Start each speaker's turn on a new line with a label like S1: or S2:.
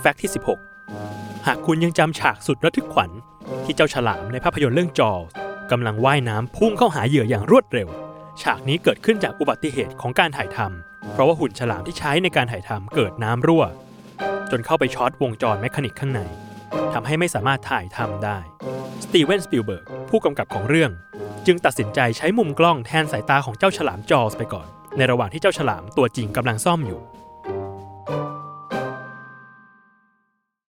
S1: fact ที่ 16 หากคุณยังจำฉากสุดระทึกขวัญ ที่เจ้าฉลามในภาพยนตร์เรื่อง Jaws กำลังว่ายน้ำพุ่งเข้าหาเหยื่ออย่างรวดเร็ว ฉากนี้เกิดขึ้นจากอุบัติเหตุของการถ่ายทำเพราะว่าหุ่นฉลามที่ใช้ในการถ่ายทำเกิดน้ำรั่ว จนเข้าไปช็อตวงจร mechanic ข้างในทำให้ไม่สามารถถ่ายทำได้ สตีเวนสปิลเบิร์กผู้กำกับของเรื่อง จึงตัดสินใจใช้มุมกล้องแทนสายตาของเจ้าฉลาม Jaws ไปก่อน ในระหว่างที่เจ้าฉลามตัวจริงกำลังซ่อมอยู่